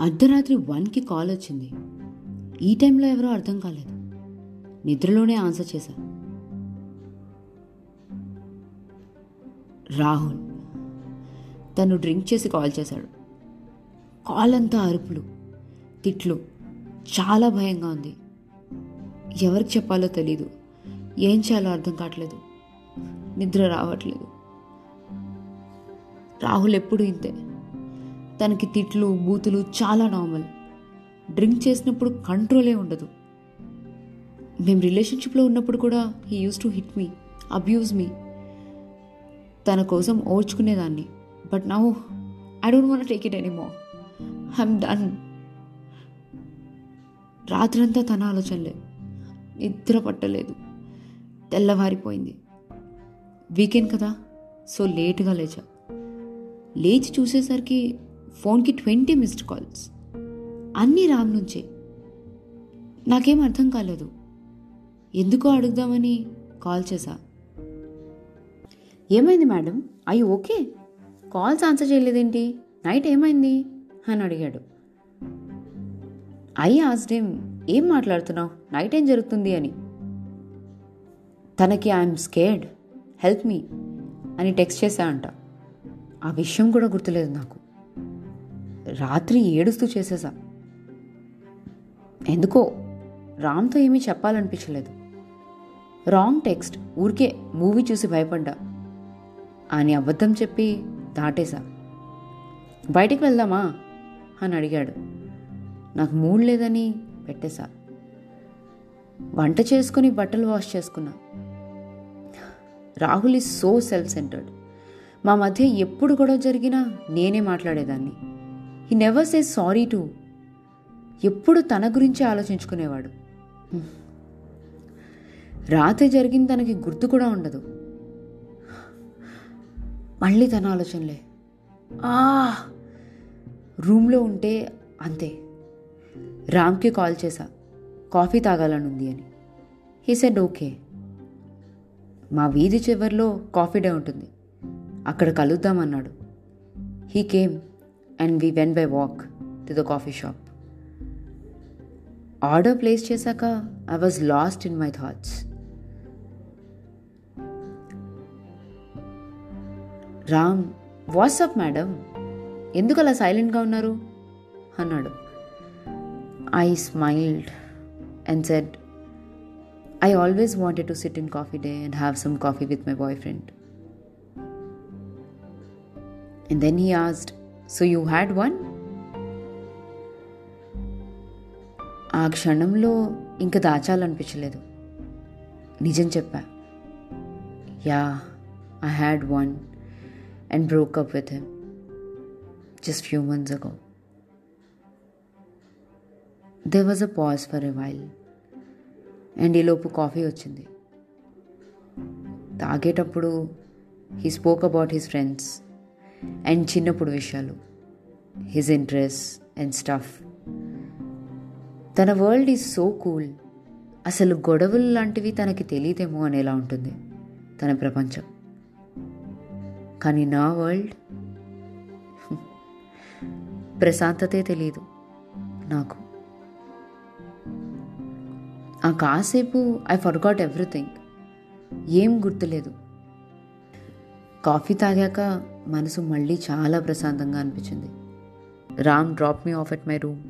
అర్ధరాత్రి వన్కి కాల్ వచ్చింది. ఈ టైంలో ఎవరో అర్థం కాలేదు. నిద్రలోనే ఆన్సర్ చేశా. రాహుల్. తను డ్రింక్ చేసి కాల్ చేశాడు. కాల్ అంతా అరుపులు తిట్లు చాలా భయంగా ఉంది. ఎవరికి చెప్పాలో తెలీదు. ఏం చేయాలో అర్థం కావట్లేదు. నిద్ర రావట్లేదు. రాహుల్ ఎప్పుడు ఇంతే. తనకి తిట్లు బూతులు చాలా నార్మల్ డ్రింక్ చేసినప్పుడు కంట్రోలే ఉండదు. మేము రిలేషన్షిప్లో ఉన్నప్పుడు కూడా he uses to hit me abuse me తన కోసం ఓర్చుకునేదాన్ని. But now I don't want take it anymore I'm done రాత్రంతా తన ఆలోచనలే. నిద్ర పట్టలేదు. తెల్లవారిపోయింది. వీకెండ్ కదా సో లేట్గా లేచా. లేచి చూసేసరికి ఫోన్కి ట్వంటీ మిస్డ్ కాల్స్. అన్నీ రామ్ నుంచే. నాకేం అర్థం కాలేదు. ఎందుకో అడుగుదామని కాల్ చేశా. ఏమైంది మేడం? అయ్యి ఓకే? కాల్స్ ఆన్సర్ చేయలేదేంటి? నైట్ ఏమైంది? అని అడిగాడు. ఐ ఆస్డేమ్ ఏం మాట్లాడుతున్నావు? నైట్ ఏం జరుగుతుంది అని. తనకి ఐఎమ్ స్కేర్డ్ హెల్ప్ మీ అని టెక్స్ట్ చేశా అంట. ఆ విషయం కూడా గుర్తులేదు నాకు. రాత్రి ఏడుస్తూ చేసేసా. ఎందుకో రామ్తో ఏమీ చెప్పాలనిపించలేదు. రాంగ్ టెక్స్ట్ ఊరికే మూవీ చూసి భయపడ్డా. అని అబద్ధం చెప్పి దాటేశా బయటికి వెళ్దామా? అని అడిగాడు. నాకు మూడ్ లేదని పెట్టేశా వంట చేసుకుని బట్టలు వాష్ చేసుకున్నా. Rahul is so self centered మా మధ్య ఎప్పుడు గొడవ జరిగినా నేనే మాట్లాడేదాన్ని. He never says sorry too ఎప్పుడు తన గురించి ఆలోచించుకునేవాడు. రాత్రి జరిగింది తనకి గుర్తు కూడా ఉండదు. మళ్ళీ తన ఆలోచనలే. ఆ! రూమ్లో ఉంటే అంతే. రామ్కి కాల్ చేశా. కాఫీ తాగాలనుంది అని. హీ సెడ్ ఓకే మా వీధి చివరిలో కాఫీ డే ఉంటుంది. అక్కడ కలుద్దామన్నాడు. He came and we went by walk to the coffee shop order place చేశాక I was lost in my thoughts Ram what's up madam ఎందుకు అలా సైలెంట్గా ఉన్నారు అన్నాడు. I smiled and said I always wanted to sit in coffee day and have some coffee with my boyfriend and then he asked so you had one ఆ క్షణంలో ఇంకా దాచాలనిపించలేదు. నిజం చెప్పా. Yeah I had one and broke up with him just few months ago there was a pause for a while and ఈలోపు coffee వచ్చింది. తాగేటప్పుడు he spoke about his friends and చిన్నప్పుడు విషయాలు. హిజ్ ఇంట్రెస్ట్ అండ్ స్టఫ్ తన world is so cool అసలు గొడవలు లాంటివి తనకి తెలియదేమో అనేలా ఉంటుంది తన ప్రపంచం. కానీ నా వరల్డ్ ప్రశాంతతే తెలియదు నాకు. ఆ కాసేపు ఐ ఫర్గాట్ ఎవ్రీథింగ్ ఏం గుర్తులేదు. కాఫీ తాగాక మనసు మళ్ళీ చాలా ప్రశాంతంగా అనిపించింది. Ram drop me off at my room.